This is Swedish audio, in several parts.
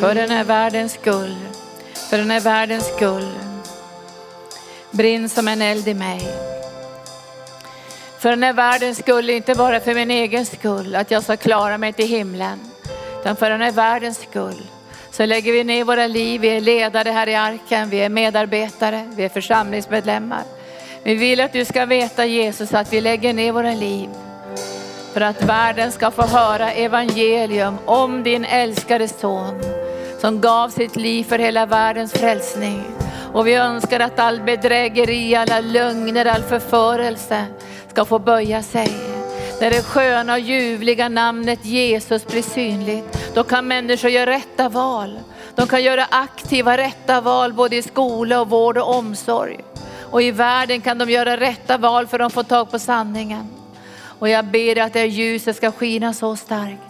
För den här världens skull, för den här världens skull. Brinn som en eld i mig. För den här världens skull, inte bara för min egen skull, att jag ska klara mig till himlen. Utan för den här världens skull. Så lägger vi ner våra liv, vi är ledare här i arken, vi är medarbetare, vi är församlingsmedlemmar. Vi vill att du ska veta Jesus att vi lägger ner våra liv för att världen ska få höra evangelium om din älskade son som gav sitt liv för hela världens frälsning. Och vi önskar att all bedrägeri, alla lögner, all förförelse ska få böja sig. När det sköna och ljuvliga namnet Jesus blir synligt, då kan människor göra rätta val. De kan göra aktiva rätta val både i skola och vård och omsorg. Och i världen kan de göra rätta val för de får tag på sanningen. Och jag ber att det ljuset ska skina så starkt.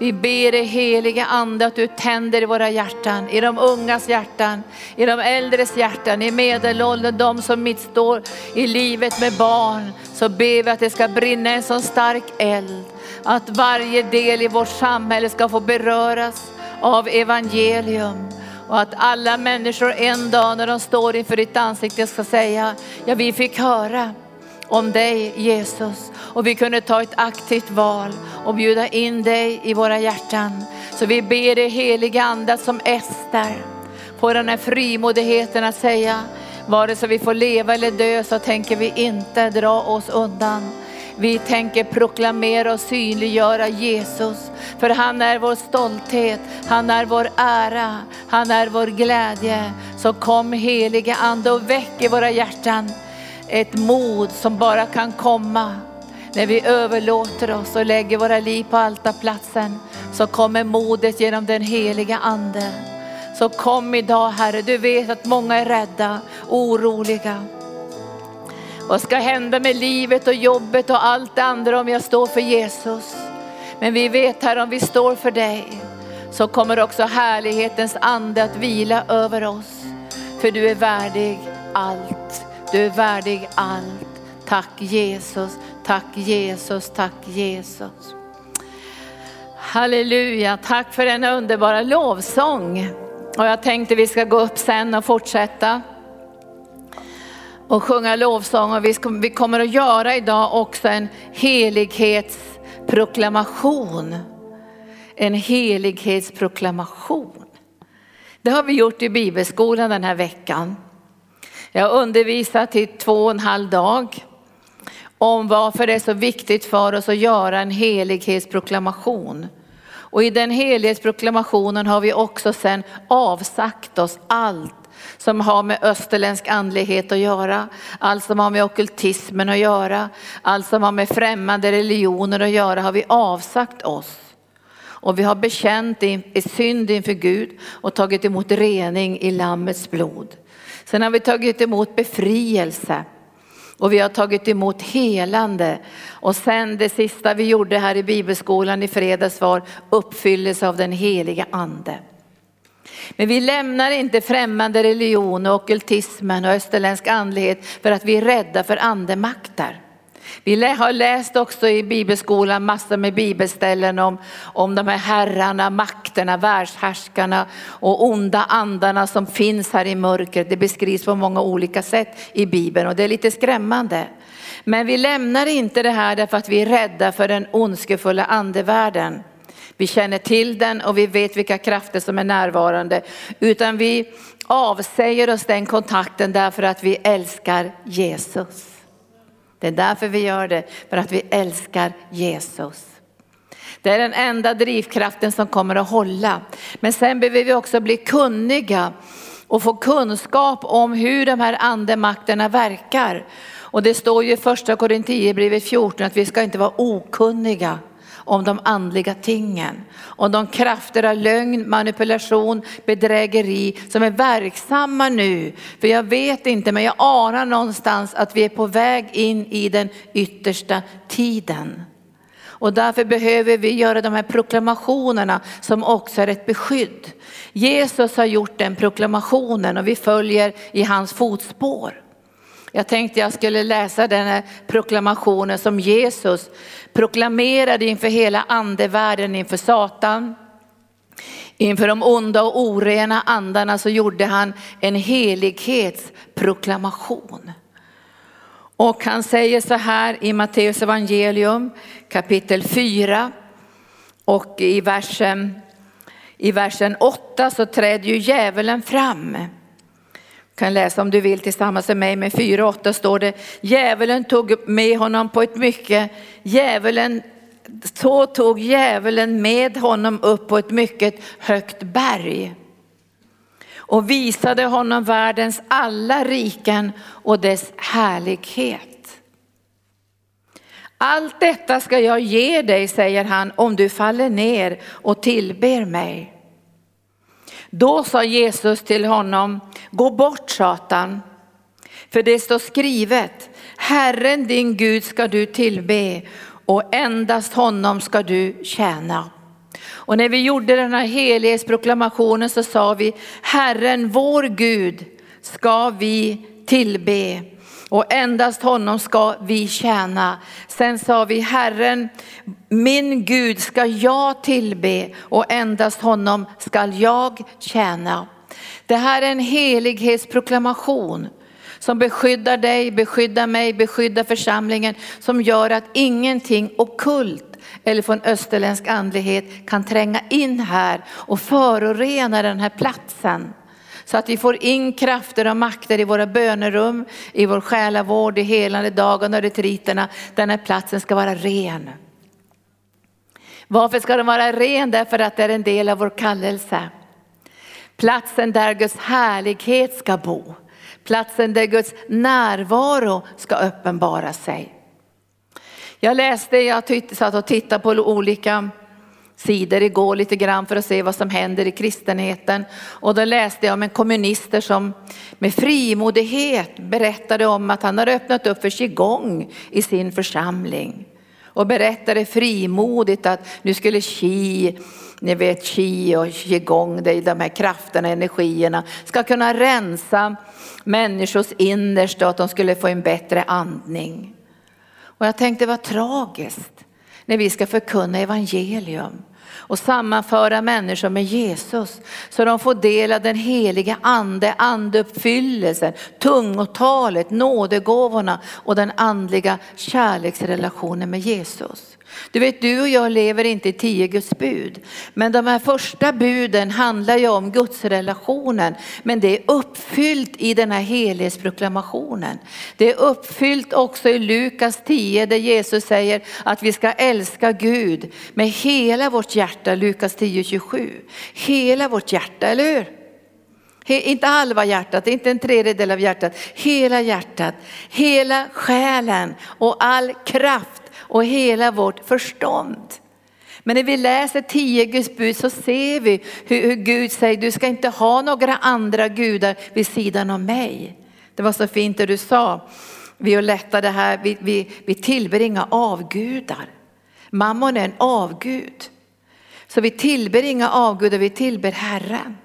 Vi ber dig heliga ande att du tänder i våra hjärtan, i de ungas hjärtan, i de äldres hjärtan, i medelåldern, de som mittstår i livet med barn. Så ber vi att det ska brinna en så stark eld, att varje del i vårt samhälle ska få beröras av evangelium. Och att alla människor en dag när de står inför ditt ansikte ska säga, ja vi fick höra om dig Jesus. Och vi kunde ta ett aktivt val och bjuda in dig i våra hjärtan. Så vi ber dig heliga ande som Ester på den här frimodigheten att säga, vare sig vi får leva eller dö så tänker vi inte dra oss undan. Vi tänker proklamera och synliggöra Jesus. För han är vår stolthet, han är vår ära, han är vår glädje. Så kom heliga ande och väck i våra hjärtan ett mod som bara kan komma när vi överlåter oss och lägger våra liv på altarplatsen. Så kommer modet genom den heliga ande. Så kom idag Herre, du vet att många är rädda, oroliga. Vad ska hända med livet och jobbet och allt det andra om jag står för Jesus? Men vi vet Herre, om vi står för dig så kommer också härlighetens ande att vila över oss. För du är värdig allt. Du är värdig allt. Tack Jesus, tack Jesus, tack Jesus. Halleluja, tack för denna underbara lovsång. Och jag tänkte vi ska gå upp sen och fortsätta och sjunga lovsång. Och vi kommer att göra idag också en helighetsproklamation. En helighetsproklamation. Det har vi gjort i bibelskolan den här veckan. Jag har undervisat i två och en halv dag om varför det är så viktigt för oss att göra en helighetsproklamation. Och i den helighetsproklamationen har vi också sen avsagt oss allt som har med österländsk andlighet att göra, allt som har med okultismen att göra, allt som har med främmande religioner att göra har vi avsagt oss. Och vi har bekänt i synd inför Gud och tagit emot rening i Lammets blod. Sen har vi tagit emot befrielse och vi har tagit emot helande. Och sen det sista vi gjorde här i bibelskolan i fredags var uppfyllelse av den heliga ande. Men vi lämnar inte främmande religion och ockultismen och österländsk andlighet för att vi är rädda för andemakter. Vi har läst också i bibelskolan massor med bibelställen om, om de här herrarna, makterna, världshärskarna och onda andarna som finns här i mörkret. Det beskrivs på många olika sätt i bibeln och det är lite skrämmande. Men vi lämnar inte det här därför att vi är rädda för den ondskefulla andevärlden. Vi känner till den och vi vet vilka krafter som är närvarande. Utan vi avsäger oss den kontakten därför att vi älskar Jesus. Det är därför vi gör det, för att vi älskar Jesus. Det är den enda drivkraften som kommer att hålla. Men sen behöver vi också bli kunniga och få kunskap om hur de här andemakterna verkar. Och det står ju i första Korinthierbrevet 14 att vi ska inte vara okunniga om de andliga tingen. Om de krafter av lögn, manipulation, bedrägeri som är verksamma nu. För jag vet inte men jag anar någonstans att vi är på väg in i den yttersta tiden. Och därför behöver vi göra de här proklamationerna som också är ett beskydd. Jesus har gjort den proklamationen och vi följer i hans fotspår. Jag tänkte jag skulle läsa den här proklamationen som Jesus proklamerade inför hela andevärlden, inför Satan, Inför de onda och orena andarna så gjorde han en helighetsproklamation. Och han säger så här i Matteus evangelium kapitel 4 och i versen, i versen 8 så träder ju djävulen fram. Du kan läsa om du vill tillsammans med mig, men 4.8 står det, djävulen tog med honom på ett mycket, djävulen så tog djävulen med honom upp på ett mycket högt berg och visade honom världens alla riken och dess härlighet. Allt detta ska jag ge dig, säger han, om du faller ner och tillber mig. Då sa Jesus till honom, gå bort Satan, för det står skrivet, Herren din Gud ska du tillbe och endast honom ska du tjäna. Och när vi gjorde den här helighetsproklamationen så sa vi, Herren vår Gud ska vi tillbe och endast honom ska vi tjäna. Sen sa vi Herren, min Gud ska jag tillbe och endast honom ska jag tjäna. Det här är en helighetsproklamation som beskyddar dig, beskyddar mig, beskyddar församlingen, som gör att ingenting okult eller från österländsk andlighet kan tränga in här och förorena den här platsen. Så att vi får in krafter och makter i våra bönerum, i vår själavård, i helande dagen och retriterna. Den här platsen ska vara ren. Varför ska den vara ren? Därför att det är en del av vår kallelse. Platsen där Guds härlighet ska bo. Platsen där Guds närvaro ska uppenbara sig. Jag läste, jag satt och tittade på olika sidor igår lite grann för att se vad som händer i kristenheten. Och då läste jag om en kommunister som med frimodighet berättade om att han har öppnat upp för qigong i sin församling. Och berättade frimodigt att nu skulle qi, ni vet qi och qigong, det är de här krafterna, energierna, ska kunna rensa människors innersta och att de skulle få en bättre andning. Och jag tänkte vad tragiskt när vi ska förkunna evangelium och sammanföra människor med Jesus så de får del av den heliga ande, andeuppfyllelsen, tungotalet, nådegåvorna och den andliga kärleksrelationen med Jesus. Du vet, du och jag lever inte i tio Guds bud. Men de här första buden handlar ju om Guds relationen. Men det är uppfyllt i den här helighetsproklamationen. Det är uppfyllt också i Lukas 10 där Jesus säger att vi ska älska Gud med hela vårt hjärta, Lukas 10 27. Hela vårt hjärta, eller hur? Inte halva hjärtat, inte en tredjedel av hjärtat, hela hjärtat, hela själen och all kraft och hela vårt förstånd. Men när vi läser tio Guds bud så ser vi hur, hur Gud säger, du ska inte ha några andra gudar vid sidan av mig. Det var så fint det du sa, Violetta, det här, vi, vi, vi tillber inga avgudar. Mammon är en avgud. Så vi tillber inga avgudar, vi tillber Herren.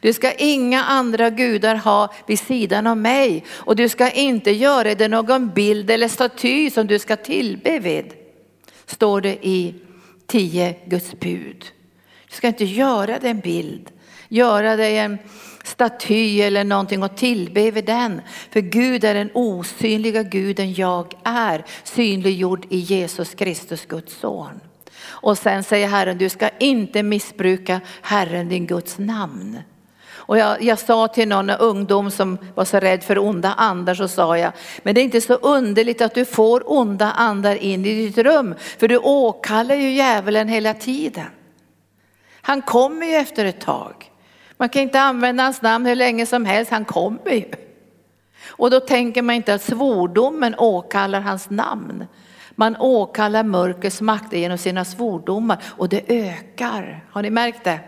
Du ska inga andra gudar ha vid sidan av mig och du ska inte göra det någon bild eller staty som du ska tillbe vid. Står det i tio Guds bud. Du ska inte göra dig en bild, göra dig en staty eller någonting och tillbe vid den. För Gud är den osynliga guden jag är, synliggjord i Jesus Kristus Guds son. Och sen säger Herren, du ska inte missbruka Herren din Guds namn. Och jag, jag sa till någon ungdom som var så rädd för onda andar så sa jag, men det är inte så underligt att du får onda andar in i ditt rum, för du åkallar ju djävulen hela tiden. Han kommer ju efter ett tag. Man kan inte använda hans namn hur länge som helst, han kommer ju. Och då tänker man inte att svordomen åkallar hans namn. Man åkallar mörkrets makter genom sina svordomar och det ökar. Har ni märkt det?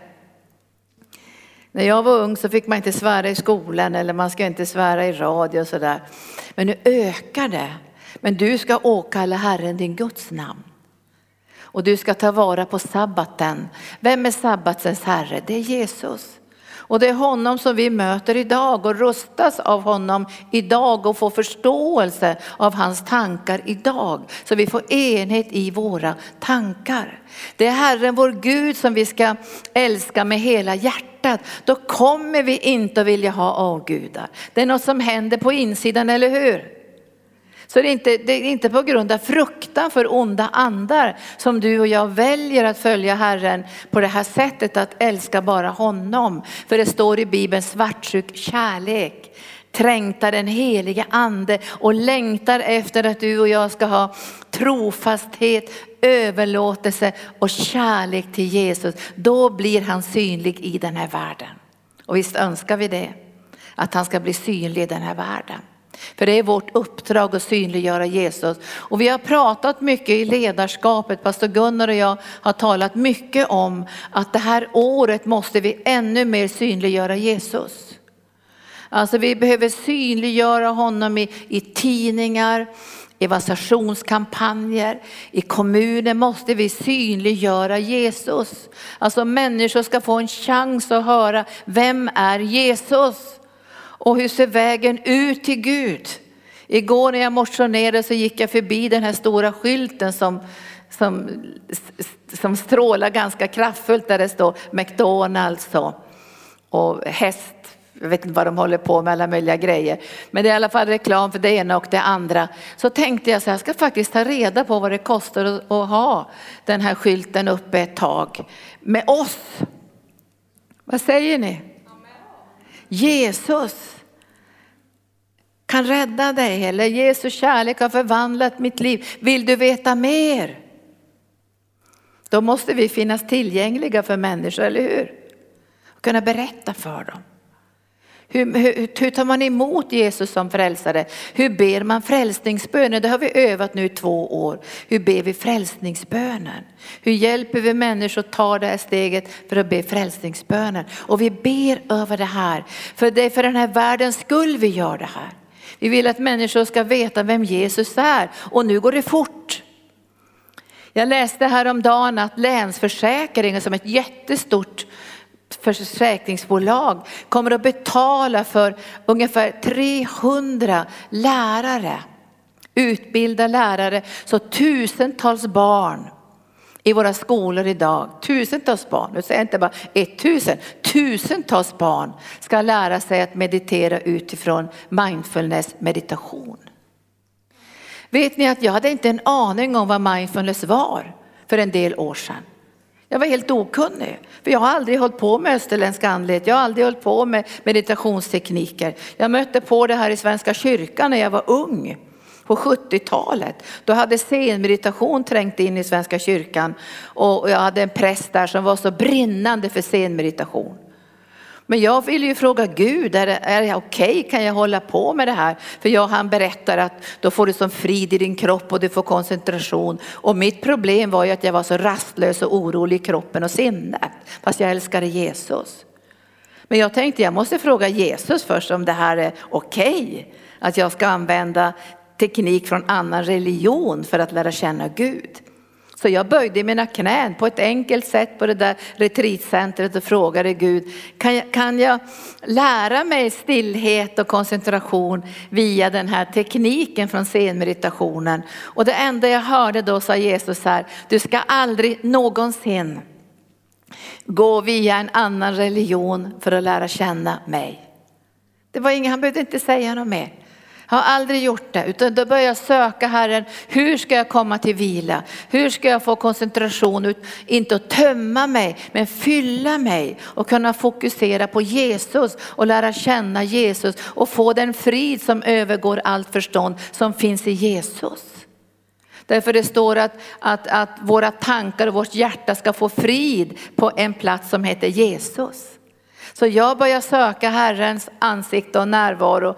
När jag var ung så fick man inte svära i skolan eller man ska inte svära i radio och sådär. Men nu ökar det. Men du ska åkalla Herren din Guds namn. Och du ska ta vara på sabbaten. Vem är sabbatens herre? Det är Jesus. Och det är honom som vi möter idag och rustas av honom idag och får förståelse av hans tankar idag. Så vi får enhet i våra tankar. Det är Herren vår Gud som vi ska älska med hela hjärtat. Då kommer vi inte att vilja ha avgudar. Det är något som händer på insidan, eller hur? Så det är, inte, det är inte på grund av fruktan för onda andar som du och jag väljer att följa Herren på det här sättet att älska bara honom. För det står i Bibeln svartsjuk kärlek trängtar den helige ande och längtar efter att du och jag ska ha trofasthet, överlåtelse och kärlek till Jesus. Då blir han synlig i den här världen. Och visst önskar vi det, att han ska bli synlig i den här världen. För det är vårt uppdrag att synliggöra Jesus. Och vi har pratat mycket i ledarskapet, pastor Gunnar och jag har talat mycket om att det här året måste vi ännu mer synliggöra Jesus. Alltså vi behöver synliggöra honom i, i tidningar, evangelisationskampanjer, i kommuner måste vi synliggöra Jesus. Alltså människor ska få en chans att höra, vem är Jesus? Och hur ser vägen ut till Gud? Igår när jag motionerade så gick jag förbi den här stora skylten som, som, som strålar ganska kraftfullt där det står McDonalds och, och häst. Jag vet inte vad de håller på med, alla möjliga grejer. Men det är i alla fall reklam för det ena och det andra. Så tänkte jag så här, jag ska faktiskt ta reda på vad det kostar att, att ha den här skylten uppe ett tag. Med oss. Vad säger ni? Jesus kan rädda dig eller Jesu kärlek har förvandlat mitt liv. Vill du veta mer? Då måste vi finnas tillgängliga för människor, eller hur? Och kunna berätta för dem. Hur, hur, hur, tar man emot Jesus som frälsare? Hur ber man frälsningsbönen? Det har vi övat nu i två år. Hur ber vi frälsningsbönen? Hur hjälper vi människor att ta det här steget för att be frälsningsbönen? Och vi ber över det här, för det är för den här världens skull vi gör det här. Vi vill att människor ska veta vem Jesus är och nu går det fort. Jag läste häromdagen att Länsförsäkringen som ett jättestort försäkringsbolag kommer att betala för ungefär 300 lärare, utbilda lärare, så tusentals barn i våra skolor idag, tusentals barn, nu säger jag inte bara ett tusen, tusentals barn ska lära sig att meditera utifrån mindfulness meditation. Vet ni att jag hade inte en aning om vad mindfulness var för en del år sedan. Jag var helt okunnig, för jag har aldrig hållit på med österländsk andlighet, jag har aldrig hållit på med meditationstekniker. Jag mötte på det här i Svenska kyrkan när jag var ung på 70-talet. Då hade scenmeditation trängt in i Svenska kyrkan och jag hade en präst där som var så brinnande för scenmeditation. Men jag ville ju fråga Gud, är det, är det okej, okay? kan jag hålla på med det här? För jag, han berättar att då får du som frid i din kropp och du får koncentration. Och mitt problem var ju att jag var så rastlös och orolig i kroppen och sinnet, fast jag älskade Jesus. Men jag tänkte jag måste fråga Jesus först om det här är okej. Okay, att jag ska använda teknik från annan religion för att lära känna Gud. Så jag böjde mina knän på ett enkelt sätt på det där retreatcentret och frågade Gud, kan jag, kan jag lära mig stillhet och koncentration via den här tekniken från scenmeditationen? Och det enda jag hörde då sa Jesus här, du ska aldrig någonsin gå via en annan religion för att lära känna mig. Det var inget, han behövde inte säga något mer. Jag har aldrig gjort det, utan då börjar jag söka Herren. Hur ska jag komma till vila? Hur ska jag få koncentration? Inte att tömma mig, men fylla mig och kunna fokusera på Jesus och lära känna Jesus och få den frid som övergår allt förstånd som finns i Jesus. Därför det står att, att, att våra tankar och vårt hjärta ska få frid på en plats som heter Jesus. Så jag börjar söka Herrens ansikte och närvaro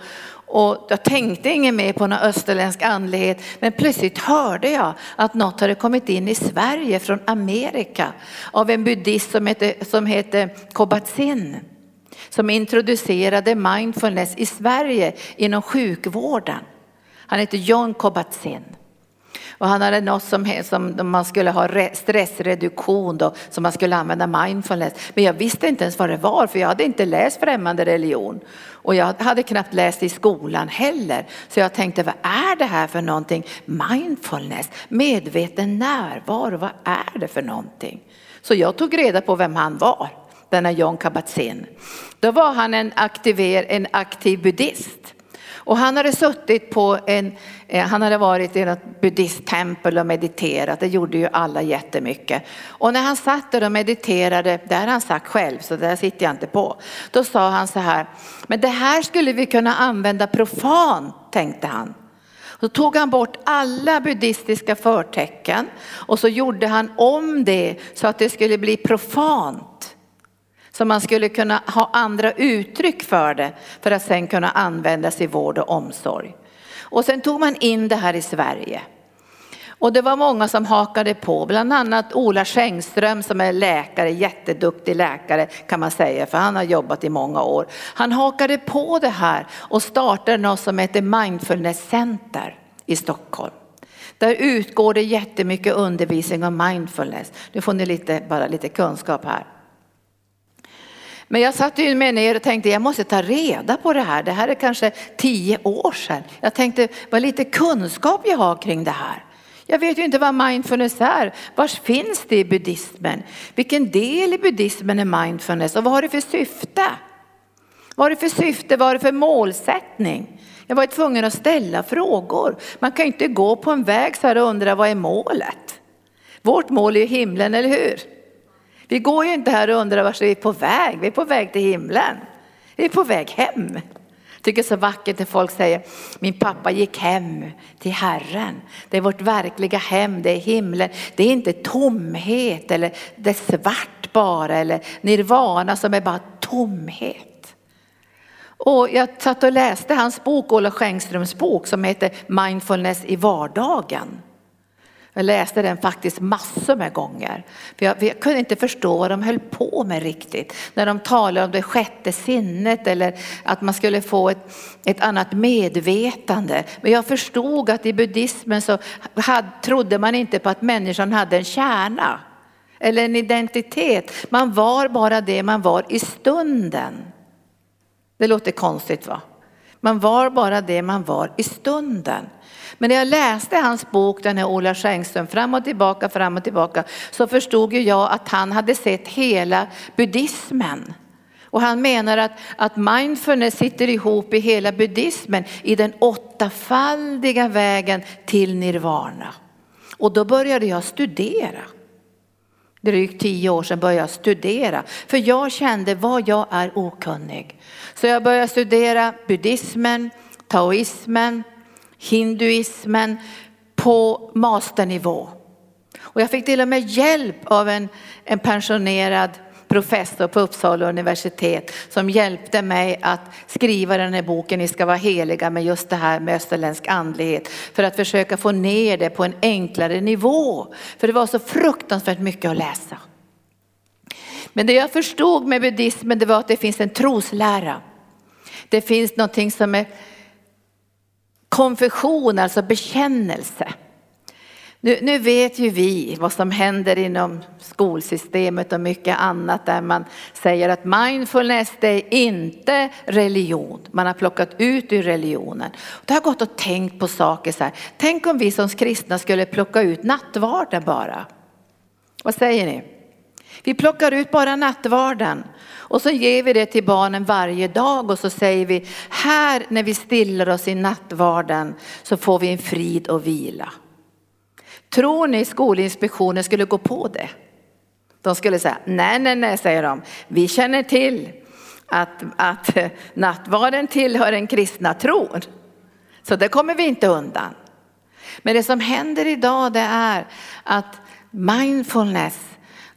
och jag tänkte inget mer på någon österländsk andlighet, men plötsligt hörde jag att något hade kommit in i Sverige från Amerika av en buddhist som heter, som heter Kobatsin som introducerade mindfulness i Sverige inom sjukvården. Han heter John Kobatsin. Och han hade något som, som man skulle ha stressreduktion då, som man skulle använda mindfulness. Men jag visste inte ens vad det var för jag hade inte läst främmande religion. Och jag hade knappt läst i skolan heller. Så jag tänkte, vad är det här för någonting? Mindfulness, medveten närvaro, vad är det för någonting? Så jag tog reda på vem han var, denna John Kabat-Zinn. Då var han en, aktiver, en aktiv buddhist. Och han hade suttit på en, eh, han hade varit i något buddhisttempel och mediterat, det gjorde ju alla jättemycket. Och när han satt där och mediterade, det har han sagt själv så där sitter jag inte på. Då sa han så här, men det här skulle vi kunna använda profan, tänkte han. Så tog han bort alla buddhistiska förtecken och så gjorde han om det så att det skulle bli profant. Så man skulle kunna ha andra uttryck för det för att sen kunna användas i vård och omsorg. Och sen tog man in det här i Sverige. Och det var många som hakade på, bland annat Ola Schengström som är läkare, jätteduktig läkare kan man säga, för han har jobbat i många år. Han hakade på det här och startade något som heter Mindfulness Center i Stockholm. Där utgår det jättemycket undervisning om mindfulness. Nu får ni lite, bara lite kunskap här. Men jag satt ju med ner och tänkte jag måste ta reda på det här. Det här är kanske tio år sedan. Jag tänkte vad lite kunskap jag har kring det här. Jag vet ju inte vad mindfulness är. Var finns det i buddhismen? Vilken del i buddhismen är mindfulness och vad har det för syfte? Vad har det för syfte? Vad har det för målsättning? Jag var tvungen att ställa frågor. Man kan ju inte gå på en väg så här och undra vad är målet? Vårt mål är ju himlen, eller hur? Vi går ju inte här och undrar vart vi är på väg. Vi är på väg till himlen. Vi är på väg hem. Jag tycker det är så vackert när folk säger min pappa gick hem till Herren. Det är vårt verkliga hem, det är himlen. Det är inte tomhet eller det är svart bara eller nirvana som är bara tomhet. Och jag satt och läste hans bok, Ola Schengströms bok som heter Mindfulness i vardagen. Jag läste den faktiskt massor med gånger. För jag, jag, kunde inte förstå vad de höll på med riktigt. När de talade om det sjätte sinnet eller att man skulle få ett, ett annat medvetande. Men jag förstod att i buddhismen så had, trodde man inte på att människan hade en kärna. Eller en identitet. Man var bara det man var i stunden. Det låter konstigt va? Man var bara det man var i stunden. Men när jag läste hans bok, den här Ola Schengström, fram och tillbaka, fram och tillbaka, så förstod ju jag att han hade sett hela buddhismen. Och han menar att, att mindfulness sitter ihop i hela buddhismen i den åttafaldiga vägen till nirvana. Och då började jag studera. Drygt tio år sedan började jag studera, för jag kände vad jag är okunnig. Så jag började studera buddhismen, taoismen, hinduismen på masternivå. Och jag fick till och med hjälp av en, en pensionerad professor på Uppsala universitet som hjälpte mig att skriva den här boken Ni ska vara heliga med just det här med österländsk andlighet för att försöka få ner det på en enklare nivå. För det var så fruktansvärt mycket att läsa. Men det jag förstod med buddhismen det var att det finns en troslära. Det finns någonting som är konfession, alltså bekännelse. Nu, nu, vet ju vi vad som händer inom skolsystemet och mycket annat där man säger att mindfulness det är inte religion. Man har plockat ut ur religionen. Det har gått och tänkt på saker så här. Tänk om vi som kristna skulle plocka ut nattvarden bara. Vad säger ni? Vi plockar ut bara nattvarden och så ger vi det till barnen varje dag och så säger vi här när vi stillar oss i nattvarden så får vi en frid och vila. Tror ni Skolinspektionen skulle gå på det? De skulle säga nej, nej, nej, säger de. Vi känner till att, att nattvarden tillhör den kristna tron. Så det kommer vi inte undan. Men det som händer idag det är att mindfulness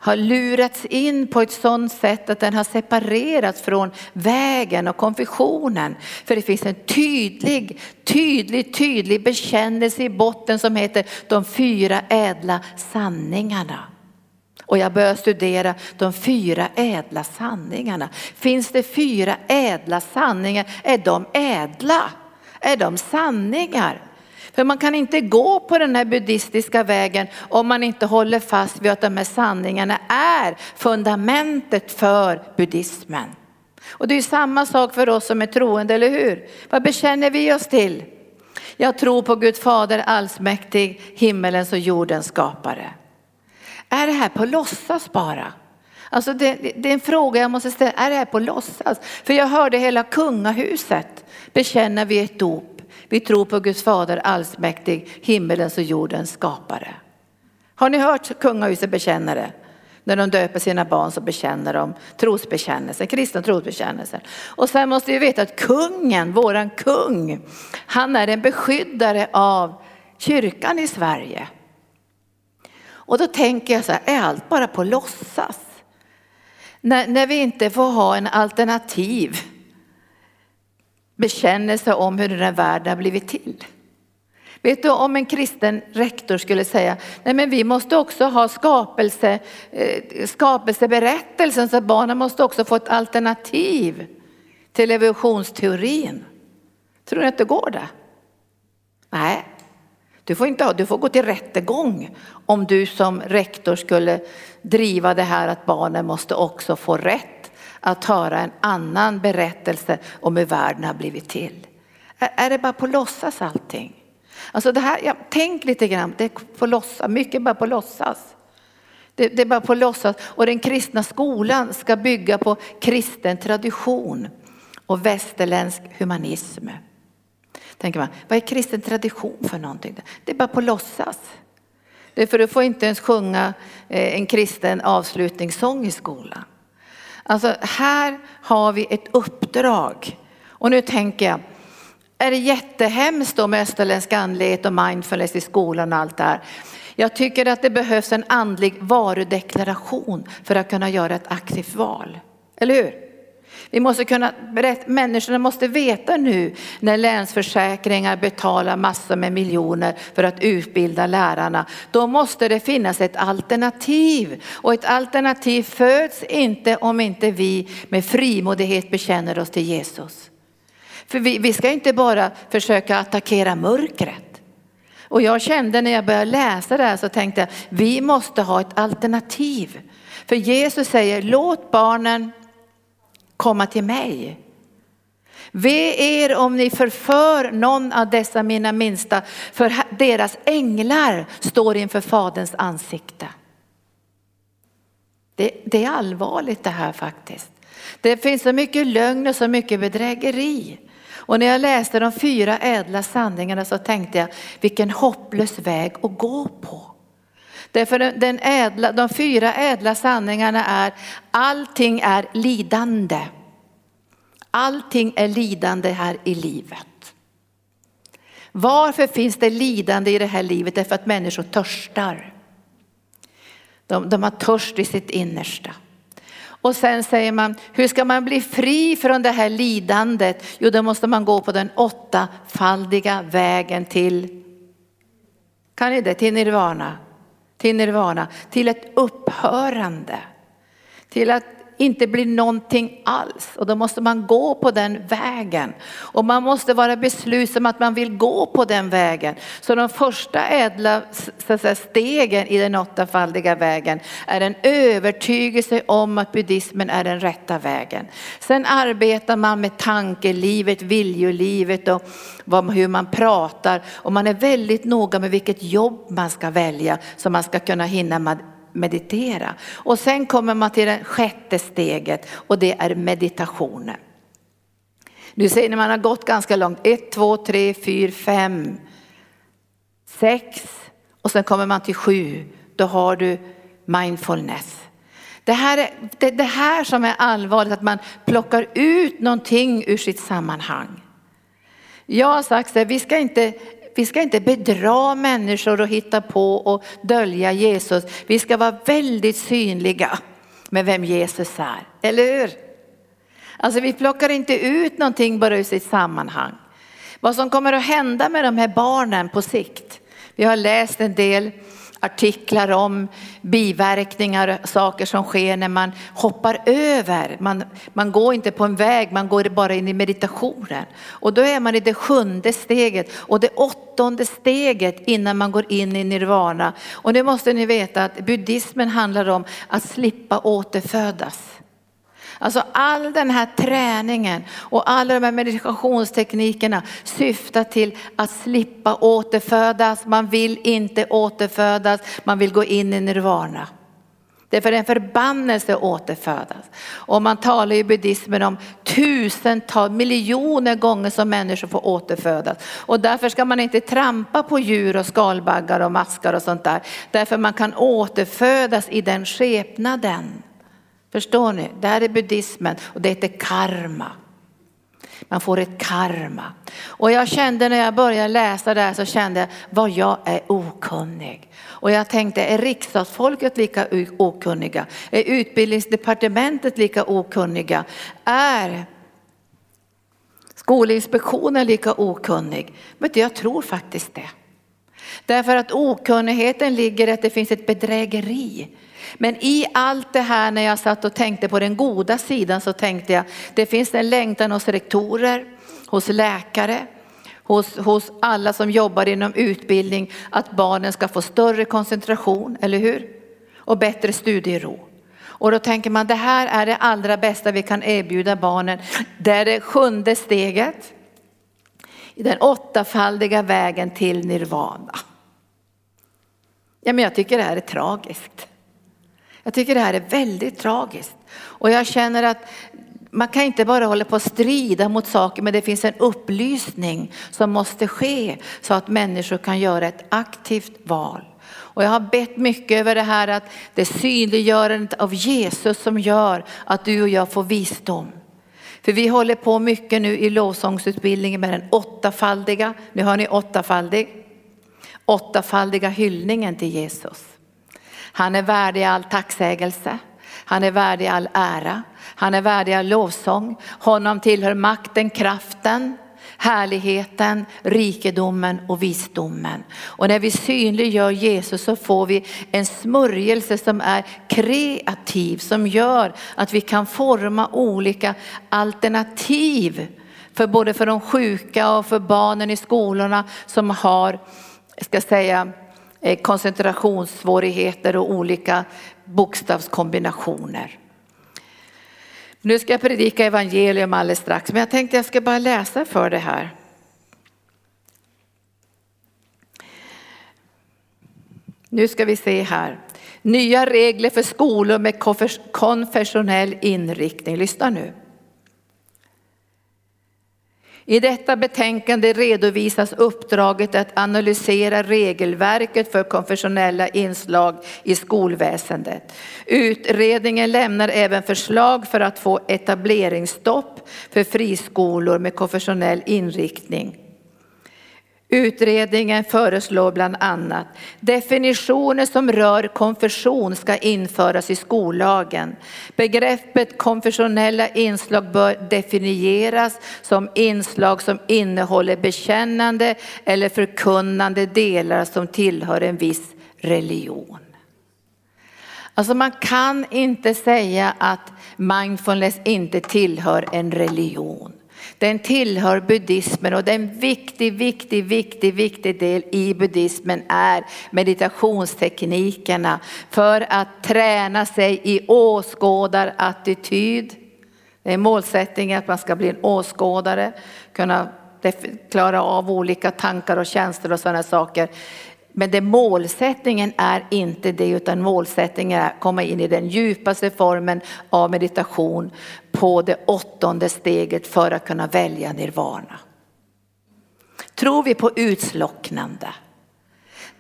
har lurats in på ett sådant sätt att den har separerats från vägen och konfessionen. För det finns en tydlig, tydlig, tydlig bekännelse i botten som heter de fyra ädla sanningarna. Och jag börjar studera de fyra ädla sanningarna. Finns det fyra ädla sanningar? Är de ädla? Är de sanningar? För man kan inte gå på den här buddhistiska vägen om man inte håller fast vid att de här sanningarna är fundamentet för buddhismen. Och det är samma sak för oss som är troende, eller hur? Vad bekänner vi oss till? Jag tror på Gud Fader allsmäktig, himmelens och jordens skapare. Är det här på låtsas bara? Alltså det, det, är en fråga jag måste ställa, är det här på låtsas? För jag hörde hela kungahuset bekänna vid ett dop. Vi tror på Guds fader allsmäktig, himmelens och jordens skapare. Har ni hört kungahuset bekänna det? När de döper sina barn så bekänner de trosbekännelsen, kristen trosbekännelse. Och sen måste vi veta att kungen, våran kung, han är en beskyddare av kyrkan i Sverige. Och då tänker jag så här, är allt bara på låtsas? När, när vi inte får ha en alternativ bekännelse om hur den här världen har blivit till. Vet du om en kristen rektor skulle säga, nej men vi måste också ha skapelse, eh, skapelseberättelsen så att barnen måste också få ett alternativ till evolutionsteorin. Tror du att det går det? Nej, du får, inte ha, du får gå till rättegång om du som rektor skulle driva det här att barnen måste också få rätt att höra en annan berättelse om hur världen har blivit till. Är, det bara på låtsas allting? Alltså det här, ja, tänk lite grann, det är på låtsas, mycket bara på låtsas. Det, det är bara på låtsas och den kristna skolan ska bygga på kristen tradition och västerländsk humanism. Tänker man, vad är kristen tradition för någonting? Det är bara på låtsas. Det är för du får inte ens sjunga eh, en kristen avslutningssång i skolan. Alltså här har vi ett uppdrag. Och nu tänker jag, är det jättehemskt då med österländsk andlighet och mindfulness i skolan och allt det här. Jag tycker att det behövs en andlig varudeklaration för att kunna göra ett aktivt val. Eller hur? Vi måste kunna berätta, människorna måste veta nu när Länsförsäkringar betalar massor med miljoner för att utbilda lärarna. Då måste det finnas ett alternativ och ett alternativ föds inte om inte vi med frimodighet bekänner oss till Jesus. För vi, vi ska inte bara försöka attackera mörkret. Och jag kände när jag började läsa det här så tänkte jag, vi måste ha ett alternativ. För Jesus säger, låt barnen komma till mig. Ve er om ni förför någon av dessa mina minsta, för deras änglar står inför Faderns ansikte. Det, det, är allvarligt det här faktiskt. Det finns så mycket lögn och så mycket bedrägeri. Och när jag läste de fyra ädla sanningarna så tänkte jag vilken hopplös väg att gå på. Därför den ädla, de fyra ädla sanningarna är allting är lidande. Allting är lidande här i livet. Varför finns det lidande i det här livet? Därför att människor törstar. De, de har törst i sitt innersta. Och sen säger man, hur ska man bli fri från det här lidandet? Jo, då måste man gå på den åttafaldiga vägen till, kan ni det, till nirvana? Till nirvana, till ett upphörande. Till att inte blir någonting alls. Och då måste man gå på den vägen. Och man måste vara beslutsam att man vill gå på den vägen. Så de första ädla säga, stegen i den åttafaldiga vägen är en övertygelse om att buddhismen är den rätta vägen. Sen arbetar man med tankelivet, viljelivet och hur man pratar. Och man är väldigt noga med vilket jobb man ska välja så man ska kunna hinna meditera. Och sen kommer man till det sjätte steget och det är meditationen. Du ser när man har gått ganska långt, ett, två, tre, fyra, fem, sex och sen kommer man till sju. Då har du mindfulness. Det här, är, det, det här som är allvarligt, att man plockar ut någonting ur sitt sammanhang. Jag har sagt att vi ska inte vi ska inte bedra människor och hitta på och dölja Jesus. Vi ska vara väldigt synliga med vem Jesus är, eller hur? Alltså vi plockar inte ut någonting bara ur sitt sammanhang. Vad som kommer att hända med de här barnen på sikt. Vi har läst en del artiklar om biverkningar, saker som sker när man hoppar över. Man, man går inte på en väg, man går bara in i meditationen. Och då är man i det sjunde steget och det åttonde steget innan man går in i nirvana. Och nu måste ni veta att buddhismen handlar om att slippa återfödas. Alltså all den här träningen och alla de här meditationsteknikerna syftar till att slippa återfödas. Man vill inte återfödas, man vill gå in i nirvana. Det är för en förbannelse att återfödas. Och man talar i buddhismen om tusentals, miljoner gånger som människor får återfödas. Och därför ska man inte trampa på djur och skalbaggar och maskar och sånt där. Därför man kan återfödas i den skepnaden. Förstår ni? Det här är buddhismen och det heter karma. Man får ett karma. Och jag kände när jag började läsa det här så kände jag vad jag är okunnig. Och jag tänkte, är riksdagsfolket lika okunniga? Är utbildningsdepartementet lika okunniga? Är Skolinspektionen lika okunnig? Men jag tror faktiskt det. Därför att okunnigheten ligger i att det finns ett bedrägeri. Men i allt det här när jag satt och tänkte på den goda sidan så tänkte jag, det finns en längtan hos rektorer, hos läkare, hos, hos alla som jobbar inom utbildning att barnen ska få större koncentration, eller hur? Och bättre studiero. Och då tänker man det här är det allra bästa vi kan erbjuda barnen. Det är det sjunde steget i den åttafaldiga vägen till nirvana. Ja, men jag tycker det här är tragiskt. Jag tycker det här är väldigt tragiskt. Och jag känner att man kan inte bara hålla på att strida mot saker, men det finns en upplysning som måste ske så att människor kan göra ett aktivt val. Och jag har bett mycket över det här att det synliggörandet av Jesus som gör att du och jag får visdom. För vi håller på mycket nu i lovsångsutbildningen med den åttafaldiga, nu har ni åttafaldig, åttafaldiga hyllningen till Jesus. Han är värdig all tacksägelse. Han är värdig all ära. Han är värdig all lovsång. Honom tillhör makten, kraften, härligheten, rikedomen och visdomen. Och när vi synliggör Jesus så får vi en smörjelse som är kreativ, som gör att vi kan forma olika alternativ för både för de sjuka och för barnen i skolorna som har, jag ska säga, Eh, koncentrationssvårigheter och olika bokstavskombinationer. Nu ska jag predika evangelium alldeles strax, men jag tänkte jag ska bara läsa för det här. Nu ska vi se här. Nya regler för skolor med konfessionell inriktning. Lyssna nu. I detta betänkande redovisas uppdraget att analysera regelverket för konfessionella inslag i skolväsendet. Utredningen lämnar även förslag för att få etableringsstopp för friskolor med konfessionell inriktning. Utredningen föreslår bland annat definitioner som rör konfession ska införas i skollagen. Begreppet konfessionella inslag bör definieras som inslag som innehåller bekännande eller förkunnande delar som tillhör en viss religion. Alltså man kan inte säga att mindfulness inte tillhör en religion. Den tillhör buddhismen och en viktig, viktig, viktig, viktig del i buddhismen är meditationsteknikerna för att träna sig i åskådarattityd. Det är målsättningen att man ska bli en åskådare, kunna klara av olika tankar och känslor och sådana saker. Men det målsättningen är inte det utan målsättningen är att komma in i den djupaste formen av meditation på det åttonde steget för att kunna välja nirvana. Tror vi på utslocknande?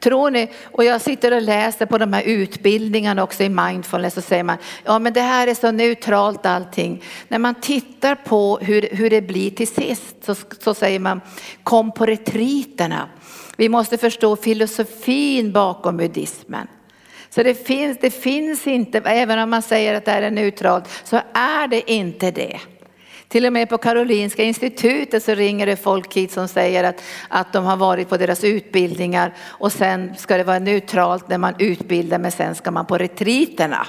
Tror ni, och jag sitter och läser på de här utbildningarna också i mindfulness och säger man, ja men det här är så neutralt allting. När man tittar på hur, hur det blir till sist så, så säger man, kom på retriterna. Vi måste förstå filosofin bakom buddhismen. Så det finns, det finns inte, även om man säger att det här är neutralt, så är det inte det. Till och med på Karolinska institutet så ringer det folk hit som säger att, att de har varit på deras utbildningar och sen ska det vara neutralt när man utbildar men sen ska man på retriterna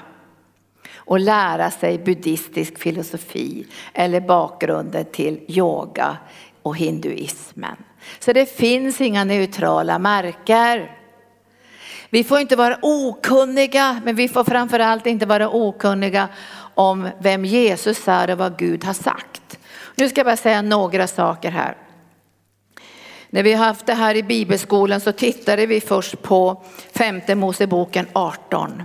och lära sig buddhistisk filosofi eller bakgrunden till yoga och hinduismen. Så det finns inga neutrala marker. Vi får inte vara okunniga, men vi får framförallt inte vara okunniga om vem Jesus är och vad Gud har sagt. Nu ska jag bara säga några saker här. När vi har haft det här i bibelskolan så tittade vi först på femte Moseboken 18.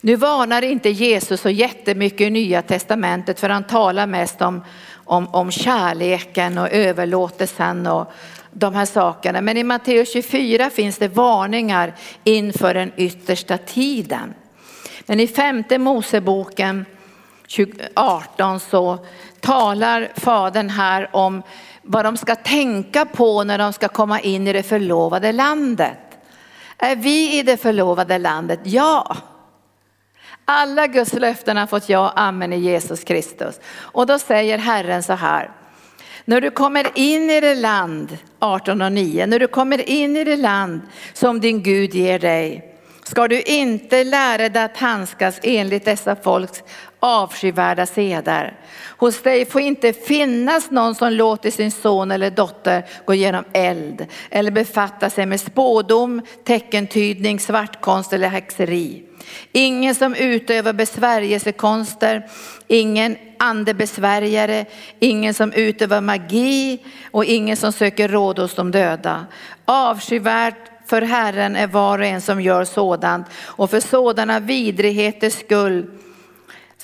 Nu varnar inte Jesus så jättemycket i nya testamentet för han talar mest om, om, om kärleken och överlåtelsen och de här sakerna. Men i Matteus 24 finns det varningar inför den yttersta tiden. Men i femte Moseboken 18 så talar fadern här om vad de ska tänka på när de ska komma in i det förlovade landet. Är vi i det förlovade landet? Ja. Alla Guds löften har fått ja, amen i Jesus Kristus. Och då säger Herren så här. När du kommer in i det land, 18 och 9, när du kommer in i det land som din Gud ger dig ska du inte lära dig att handskas enligt dessa folks avskyvärda seder. Hos dig får inte finnas någon som låter sin son eller dotter gå genom eld eller befatta sig med spådom, teckentydning, svartkonst eller häxeri. Ingen som utövar besvärjelsekonster, ingen andebesvärjare, ingen som utövar magi och ingen som söker råd hos de döda. Avskyvärt för Herren är var och en som gör sådant och för sådana vidrigheters skull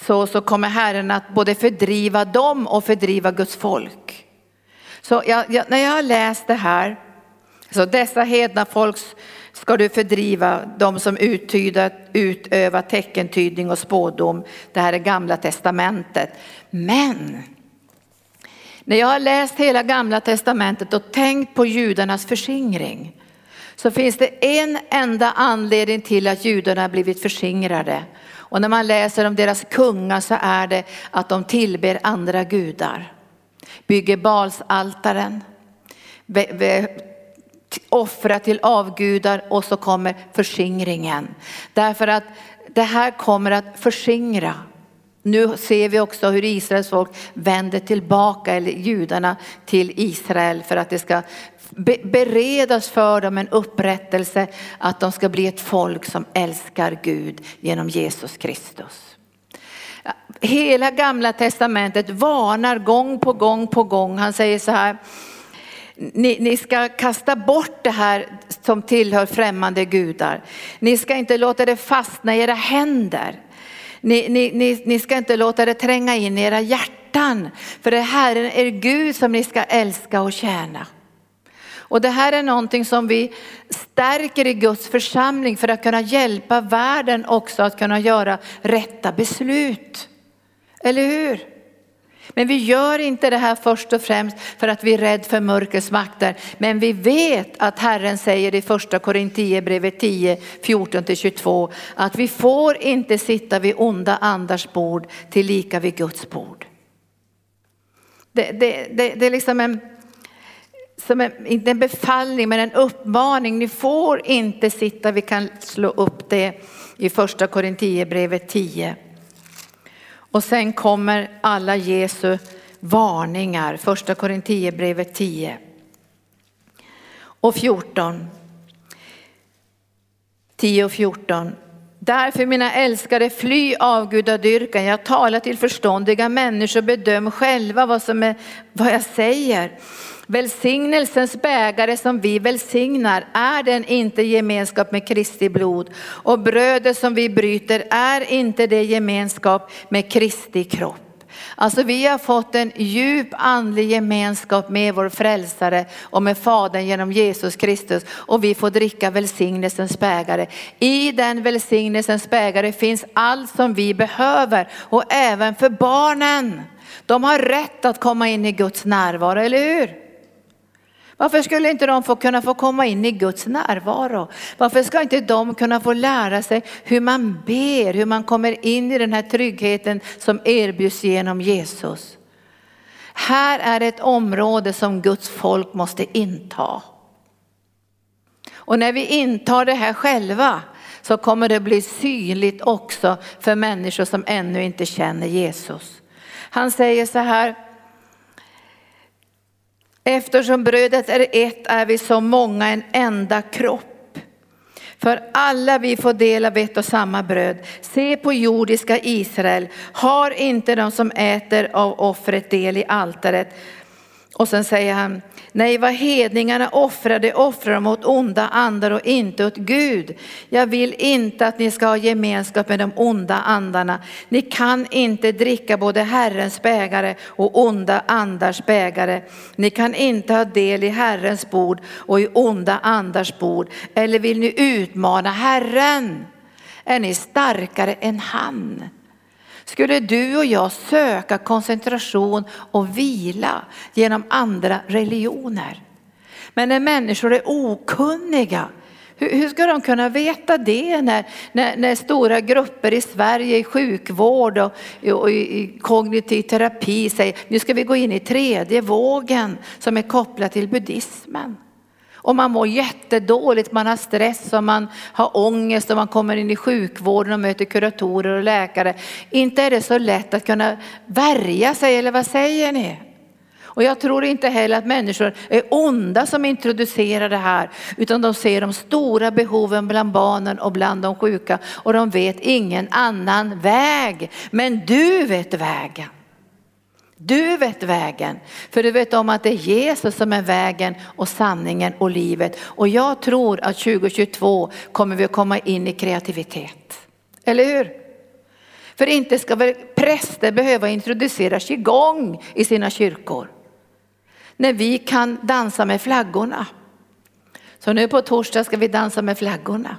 så, så kommer Herren att både fördriva dem och fördriva Guds folk. Så jag, jag, när jag har läst det här, så dessa hedna folks ska du fördriva de som uttyda, utövar teckentydning och spådom. Det här är gamla testamentet. Men när jag har läst hela gamla testamentet och tänkt på judarnas förskingring så finns det en enda anledning till att judarna har blivit förskingrade. Och när man läser om deras kungar så är det att de tillber andra gudar. Bygger balsaltaren, offra till avgudar och så kommer förskingringen. Därför att det här kommer att förskingra. Nu ser vi också hur Israels folk vänder tillbaka, eller judarna till Israel för att det ska beredas för dem en upprättelse att de ska bli ett folk som älskar Gud genom Jesus Kristus. Hela gamla testamentet varnar gång på gång på gång. Han säger så här, ni, ni, ska kasta bort det här som tillhör främmande gudar. Ni ska inte låta det fastna i era händer. Ni, ni, ni, ska inte låta det tränga in i era hjärtan. För det här är Gud som ni ska älska och tjäna. Och det här är någonting som vi stärker i Guds församling för att kunna hjälpa världen också att kunna göra rätta beslut. Eller hur? Men vi gör inte det här först och främst för att vi är rädda för mörkrets makter. Men vi vet att Herren säger i första Korintierbrevet 10, 14-22 att vi får inte sitta vid onda andars bord till lika vid Guds bord. Det, det, det, det är liksom en som en, inte en befallning men en uppmaning. Ni får inte sitta, vi kan slå upp det i första Korintierbrevet 10. Och sen kommer alla Jesu varningar, första Korintierbrevet 10 och 14. 10 och 14. Därför mina älskade, fly avgudadyrkan. Jag talar till förståndiga människor, bedöm själva vad, som är, vad jag säger. Välsignelsens bägare som vi välsignar, är den inte gemenskap med Kristi blod? Och brödet som vi bryter, är inte det gemenskap med Kristi kropp? Alltså vi har fått en djup andlig gemenskap med vår frälsare och med Fadern genom Jesus Kristus och vi får dricka välsignelsens bägare. I den välsignelsens bägare finns allt som vi behöver och även för barnen. De har rätt att komma in i Guds närvaro, eller hur? Varför skulle inte de få kunna få komma in i Guds närvaro? Varför ska inte de kunna få lära sig hur man ber, hur man kommer in i den här tryggheten som erbjuds genom Jesus? här är ett område som Guds folk måste inta. Och när vi intar det här själva så kommer det bli synligt också för människor som ännu inte känner Jesus. Han säger så här, eftersom brödet är ett är vi så många en enda kropp. För alla vi får del av ett och samma bröd. Se på jordiska Israel, har inte de som äter av offret del i altaret? Och sen säger han, nej vad hedningarna offrar, det offrar de åt onda andar och inte åt Gud. Jag vill inte att ni ska ha gemenskap med de onda andarna. Ni kan inte dricka både Herrens bägare och onda andars bägare. Ni kan inte ha del i Herrens bord och i onda andars bord. Eller vill ni utmana Herren? Är ni starkare än han? Skulle du och jag söka koncentration och vila genom andra religioner? Men när människor är okunniga, hur, hur ska de kunna veta det när, när, när, stora grupper i Sverige i sjukvård och, och i, i kognitiv terapi säger nu ska vi gå in i tredje vågen som är kopplad till buddhismen. Och man mår jättedåligt, man har stress och man har ångest och man kommer in i sjukvården och möter kuratorer och läkare. Inte är det så lätt att kunna värja sig, eller vad säger ni? Och jag tror inte heller att människor är onda som introducerar det här, utan de ser de stora behoven bland barnen och bland de sjuka och de vet ingen annan väg. Men du vet vägen. Du vet vägen, för du vet om att det är Jesus som är vägen och sanningen och livet. Och jag tror att 2022 kommer vi att komma in i kreativitet. Eller hur? För inte ska väl präster behöva introducera qigong i sina kyrkor. När vi kan dansa med flaggorna. Så nu på torsdag ska vi dansa med flaggorna.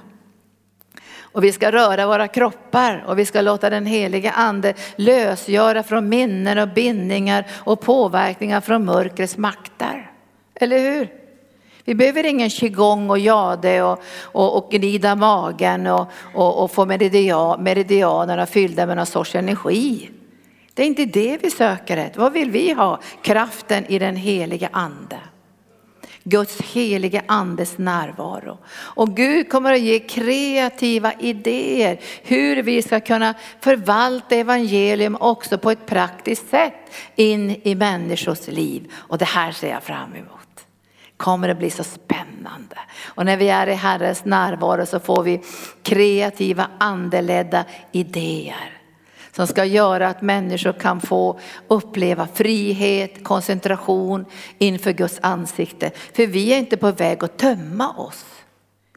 Och vi ska röra våra kroppar och vi ska låta den heliga ande lösgöra från minnen och bindningar och påverkningar från mörkrets makter. Eller hur? Vi behöver ingen qigong och jade och, och, och gnida magen och, och, och få meridian, meridianerna fyllda med någon sorts energi. Det är inte det vi söker efter. Vad vill vi ha? Kraften i den heliga ande. Guds helige andes närvaro. Och Gud kommer att ge kreativa idéer hur vi ska kunna förvalta evangelium också på ett praktiskt sätt in i människors liv. Och det här ser jag fram emot kommer det bli så spännande. Och när vi är i Herrens närvaro så får vi kreativa andeledda idéer som ska göra att människor kan få uppleva frihet, koncentration inför Guds ansikte. För vi är inte på väg att tömma oss.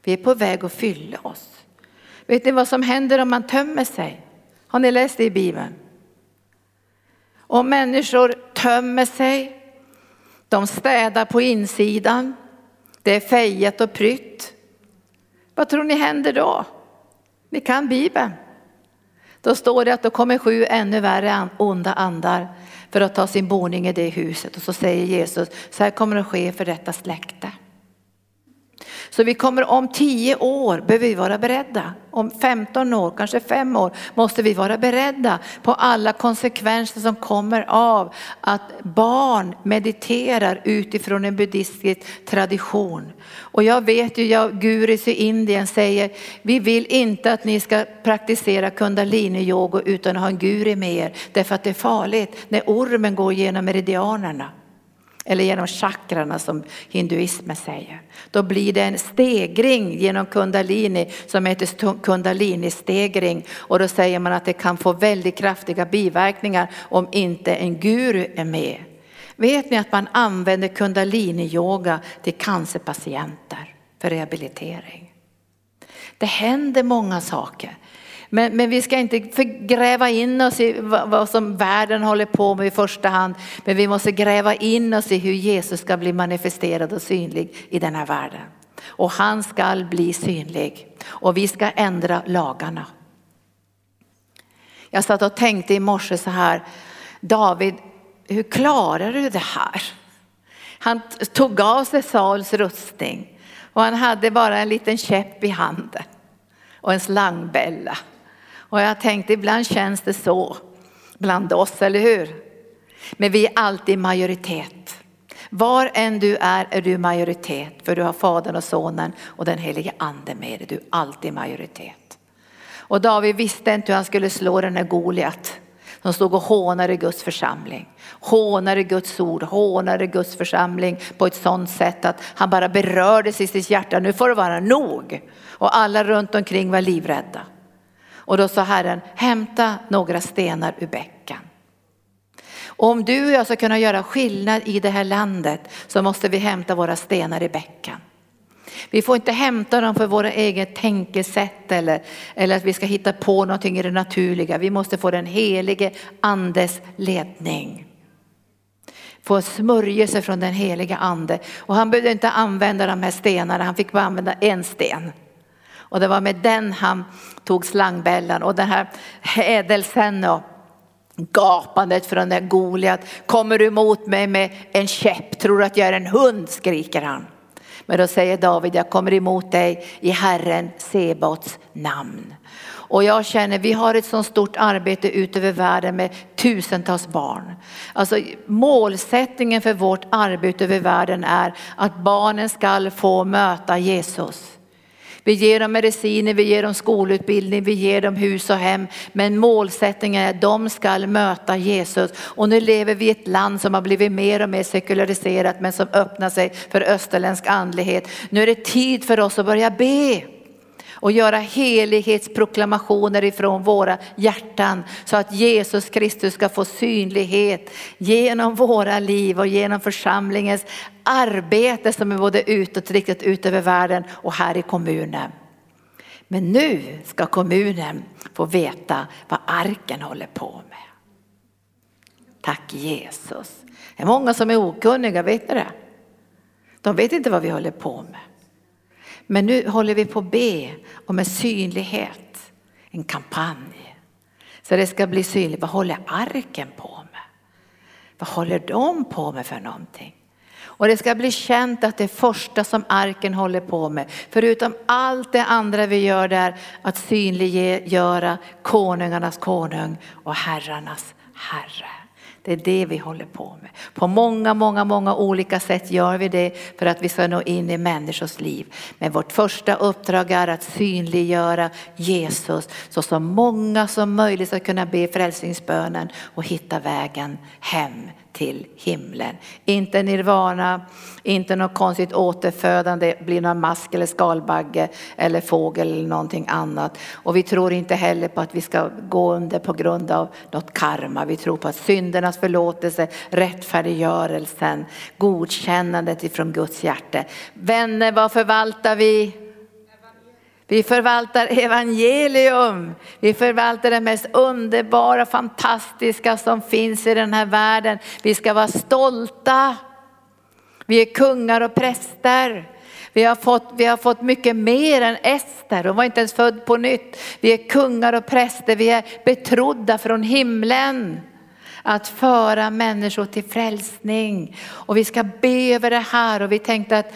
Vi är på väg att fylla oss. Vet ni vad som händer om man tömmer sig? Har ni läst det i Bibeln? Om människor tömmer sig, de städar på insidan, det är fejat och prytt. Vad tror ni händer då? Ni kan Bibeln. Då står det att då kommer sju ännu värre onda andar för att ta sin boning i det huset. Och så säger Jesus, så här kommer det att ske för detta släkte. Så vi kommer om tio år behöver vi vara beredda. Om 15 år, kanske fem år måste vi vara beredda på alla konsekvenser som kommer av att barn mediterar utifrån en buddhistisk tradition. Och jag vet ju, jag, guris i Indien säger, vi vill inte att ni ska praktisera kundalini-yoga utan att ha en guri med er. Därför att det är farligt när ormen går genom meridianerna eller genom chakrarna som hinduismen säger. Då blir det en stegring genom kundalini som heter kundalini-stegring och då säger man att det kan få väldigt kraftiga biverkningar om inte en guru är med. Vet ni att man använder kundalini-yoga till cancerpatienter för rehabilitering? Det händer många saker. Men, men vi ska inte gräva in oss i vad, vad som världen håller på med i första hand. Men vi måste gräva in oss i hur Jesus ska bli manifesterad och synlig i den här världen. Och han ska bli synlig och vi ska ändra lagarna. Jag satt och tänkte i morse så här, David, hur klarar du det här? Han tog av sig Sauls rustning och han hade bara en liten käpp i handen och en slangbälla. Och jag tänkte ibland känns det så bland oss, eller hur? Men vi är alltid majoritet. Var än du är är du majoritet för du har Fadern och Sonen och den helige Ande med dig. Du är alltid majoritet. Och David visste inte hur han skulle slå den här Goliat som stod och hånade Guds församling. Hånade Guds ord, hånade Guds församling på ett sådant sätt att han bara berördes i sitt hjärta. Nu får det vara nog. Och alla runt omkring var livrädda. Och då sa Herren, hämta några stenar ur bäcken. Och om du och jag ska kunna göra skillnad i det här landet så måste vi hämta våra stenar i bäcken. Vi får inte hämta dem för våra eget tänkesätt eller, eller att vi ska hitta på någonting i det naturliga. Vi måste få den helige andes ledning. Få smörjelse från den helige ande. Och han behövde inte använda de här stenarna, han fick bara använda en sten. Och det var med den han tog slangbällan och den här hädelsen och gapandet från den Goliat. Kommer du emot mig med en käpp, tror du att jag är en hund, skriker han. Men då säger David, jag kommer emot dig i Herren Sebaots namn. Och jag känner, vi har ett sådant stort arbete ut över världen med tusentals barn. Alltså målsättningen för vårt arbete över världen är att barnen ska få möta Jesus. Vi ger dem mediciner, vi ger dem skolutbildning, vi ger dem hus och hem. Men målsättningen är att de ska möta Jesus. Och nu lever vi i ett land som har blivit mer och mer sekulariserat men som öppnar sig för österländsk andlighet. Nu är det tid för oss att börja be och göra helighetsproklamationer ifrån våra hjärtan så att Jesus Kristus ska få synlighet genom våra liv och genom församlingens arbete som är både utåtriktat ut över världen och här i kommunen. Men nu ska kommunen få veta vad arken håller på med. Tack Jesus. Det är många som är okunniga, vet ni det? De vet inte vad vi håller på med. Men nu håller vi på att be om en synlighet, en kampanj. Så det ska bli synligt. Vad håller arken på med? Vad håller de på med för någonting? Och det ska bli känt att det första som arken håller på med, förutom allt det andra vi gör där, att synliggöra konungarnas konung och herrarnas herre. Det är det vi håller på med. På många, många, många olika sätt gör vi det för att vi ska nå in i människors liv. Men vårt första uppdrag är att synliggöra Jesus så så många som möjligt ska kunna be frälsningsbönen och hitta vägen hem till himlen. Inte nirvana, inte något konstigt återfödande, blir någon mask eller skalbagge eller fågel eller någonting annat. Och vi tror inte heller på att vi ska gå under på grund av något karma. Vi tror på att syndernas förlåtelse, rättfärdiggörelsen, godkännandet ifrån Guds hjärta. Vänner, vad förvaltar vi? Vi förvaltar evangelium. Vi förvaltar det mest underbara, fantastiska som finns i den här världen. Vi ska vara stolta. Vi är kungar och präster. Vi har, fått, vi har fått mycket mer än Ester, hon var inte ens född på nytt. Vi är kungar och präster, vi är betrodda från himlen att föra människor till frälsning. Och vi ska be över det här och vi tänkte att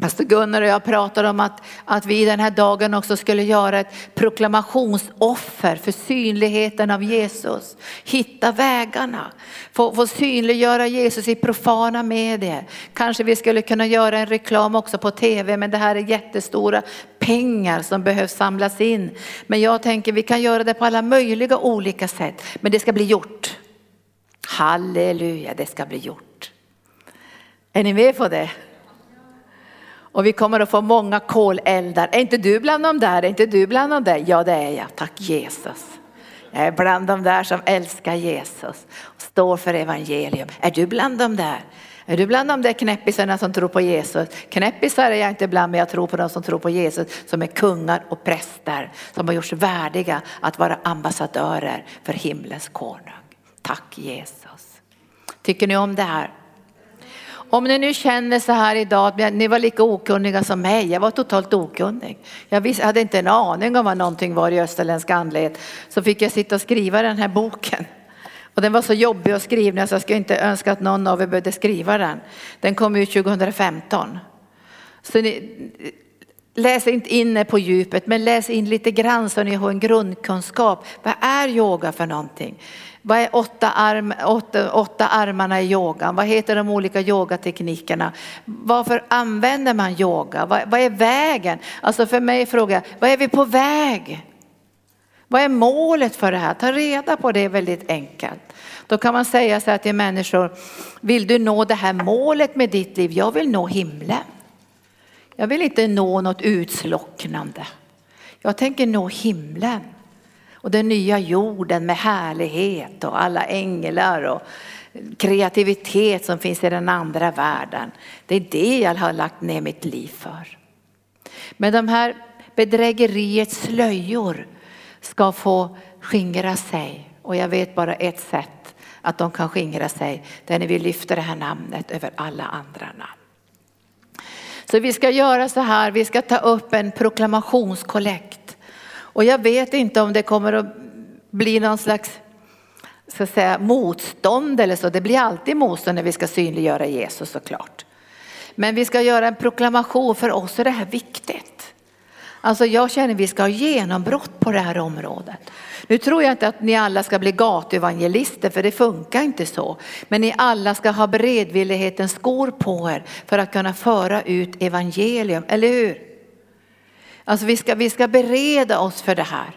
Pastor Gunnar och jag pratade om att, att vi den här dagen också skulle göra ett proklamationsoffer för synligheten av Jesus. Hitta vägarna, få, få synliggöra Jesus i profana medier. Kanske vi skulle kunna göra en reklam också på tv men det här är jättestora pengar som behövs samlas in. Men jag tänker vi kan göra det på alla möjliga olika sätt men det ska bli gjort. Halleluja, det ska bli gjort. Är ni med på det? Och vi kommer att få många koleldar. Är inte du bland dem där? Är inte du bland dem där? Ja det är jag, tack Jesus. Jag är bland dem där som älskar Jesus och står för evangelium. Är du bland dem där? Är du bland de där knäppisarna som tror på Jesus? Knäppisar är jag inte bland men jag tror på de som tror på Jesus som är kungar och präster som har gjorts värdiga att vara ambassadörer för himlens konung. Tack Jesus. Tycker ni om det här? Om ni nu känner så här idag att ni var lika okunniga som mig, jag var totalt okunnig. Jag hade inte en aning om vad någonting var i österländsk andlighet. Så fick jag sitta och skriva den här boken. Och den var så jobbig att skriva så jag skulle inte önska att någon av er behövde skriva den. Den kom ut 2015. Så ni, läs inte in på djupet men läs in lite grann så ni har en grundkunskap. Vad är yoga för någonting? Vad är åtta, arm, åtta, åtta armarna i yogan? Vad heter de olika yogateknikerna? Varför använder man yoga? Vad, vad är vägen? Alltså för mig frågar jag, vad är vi på väg? Vad är målet för det här? Ta reda på det väldigt enkelt. Då kan man säga så här till människor, vill du nå det här målet med ditt liv? Jag vill nå himlen. Jag vill inte nå något utslocknande. Jag tänker nå himlen och den nya jorden med härlighet och alla änglar och kreativitet som finns i den andra världen. Det är det jag har lagt ner mitt liv för. Men de här bedrägeriets slöjor ska få skingra sig och jag vet bara ett sätt att de kan skingra sig. Det är när vi lyfter det här namnet över alla andra namn. Så vi ska göra så här, vi ska ta upp en proklamationskollekt. Och jag vet inte om det kommer att bli någon slags ska säga, motstånd eller så. Det blir alltid motstånd när vi ska synliggöra Jesus såklart. Men vi ska göra en proklamation, för oss är det här viktigt. Alltså jag känner att vi ska ha genombrott på det här området. Nu tror jag inte att ni alla ska bli gatuevangelister, för det funkar inte så. Men ni alla ska ha beredvillighetens skor på er för att kunna föra ut evangelium, eller hur? Alltså vi ska, vi ska bereda oss för det här.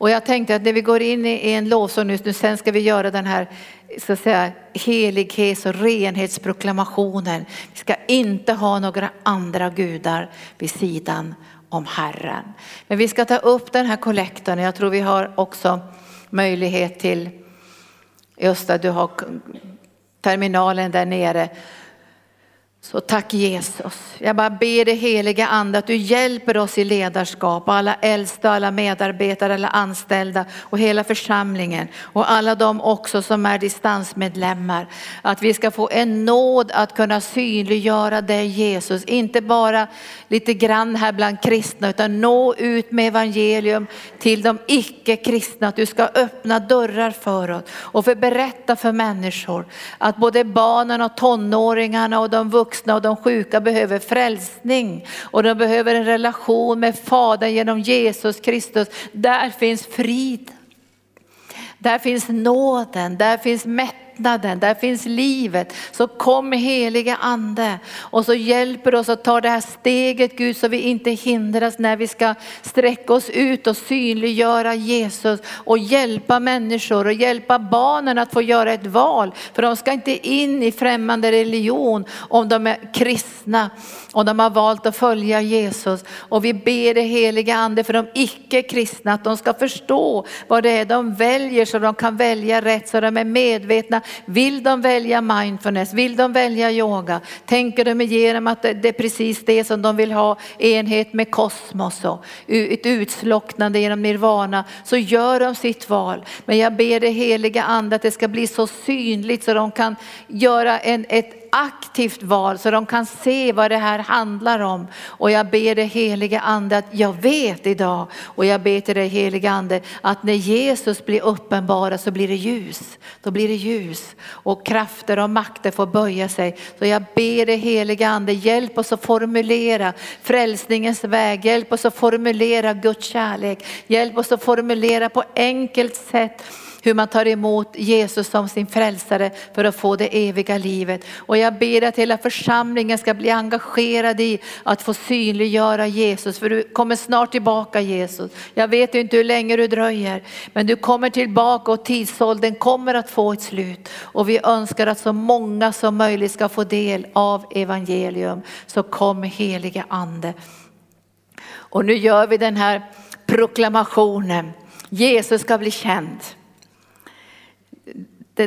Och jag tänkte att när vi går in i en lovsång nu, nu sen ska vi göra den här så att säga, helighets och renhetsproklamationen. Vi ska inte ha några andra gudar vid sidan om Herren. Men vi ska ta upp den här kollekten Jag tror vi har också möjlighet till, Östa du har terminalen där nere. Så tack Jesus. Jag bara ber dig heliga ande att du hjälper oss i ledarskap, alla äldsta, alla medarbetare, alla anställda och hela församlingen och alla de också som är distansmedlemmar. Att vi ska få en nåd att kunna synliggöra dig Jesus, inte bara lite grann här bland kristna utan nå ut med evangelium till de icke kristna. Att du ska öppna dörrar för oss och för berätta för människor att både barnen och tonåringarna och de vuxna vuxna och de sjuka behöver frälsning och de behöver en relation med Fadern genom Jesus Kristus. Där finns frid. Där finns nåden, där finns mättnaden mättnaden, där finns livet. Så kom heliga ande och så hjälper oss att ta det här steget Gud så vi inte hindras när vi ska sträcka oss ut och synliggöra Jesus och hjälpa människor och hjälpa barnen att få göra ett val. För de ska inte in i främmande religion om de är kristna och de har valt att följa Jesus. Och vi ber det heliga ande för de icke kristna att de ska förstå vad det är de väljer så de kan välja rätt så de är medvetna vill de välja mindfulness, vill de välja yoga, tänker de igenom att det är precis det som de vill ha, enhet med kosmos och ett utslocknande genom nirvana, så gör de sitt val. Men jag ber det heliga ande att det ska bli så synligt så de kan göra en, ett aktivt val så de kan se vad det här handlar om. Och jag ber dig heliga ande att jag vet idag och jag ber till dig heliga ande att när Jesus blir uppenbara så blir det ljus. Då blir det ljus och krafter och makter får böja sig. Så jag ber dig heliga ande hjälp oss att formulera frälsningens väg. Hjälp oss att formulera Guds kärlek. Hjälp oss att formulera på enkelt sätt hur man tar emot Jesus som sin frälsare för att få det eviga livet. Och jag ber att hela församlingen ska bli engagerad i att få synliggöra Jesus, för du kommer snart tillbaka Jesus. Jag vet inte hur länge du dröjer, men du kommer tillbaka och tidsåldern kommer att få ett slut. Och vi önskar att så många som möjligt ska få del av evangelium. Så kom helige ande. Och nu gör vi den här proklamationen. Jesus ska bli känd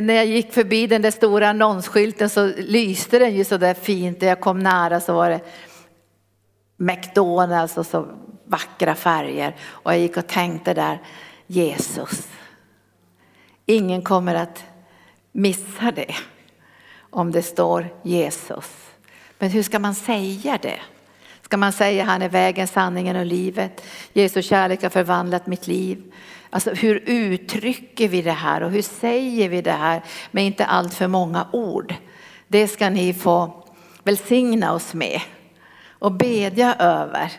när jag gick förbi den där stora annonsskylten så lyste den ju så där fint. När jag kom nära så var det McDonalds och så vackra färger. Och jag gick och tänkte där, Jesus. Ingen kommer att missa det om det står Jesus. Men hur ska man säga det? Ska man säga han är vägen, sanningen och livet? Jesu kärlek har förvandlat mitt liv. Alltså hur uttrycker vi det här och hur säger vi det här med inte allt för många ord? Det ska ni få välsigna oss med och bedja över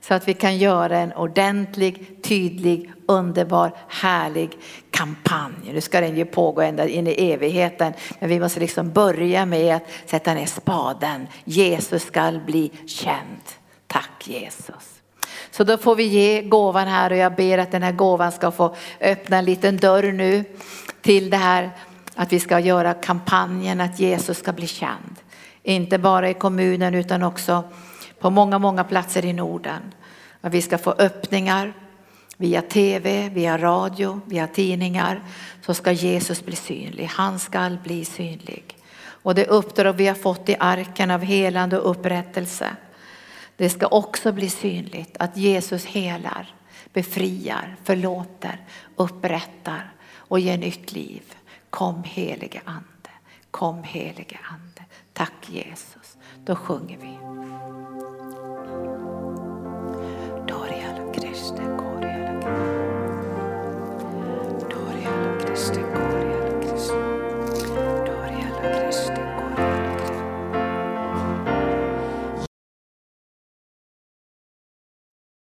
så att vi kan göra en ordentlig, tydlig, underbar, härlig kampanj. Nu ska den ju pågå ända in i evigheten. Men vi måste liksom börja med att sätta ner spaden. Jesus ska bli känd. Tack Jesus. Så då får vi ge gåvan här och jag ber att den här gåvan ska få öppna en liten dörr nu till det här att vi ska göra kampanjen att Jesus ska bli känd. Inte bara i kommunen utan också på många, många platser i Norden. Att vi ska få öppningar via tv, via radio, via tidningar så ska Jesus bli synlig. Han ska bli synlig. Och det uppdrag vi har fått i arken av helande och upprättelse. Det ska också bli synligt att Jesus helar, befriar, förlåter, upprättar och ger nytt liv. Kom helige ande, kom helige ande. Tack Jesus. Då sjunger vi. stick.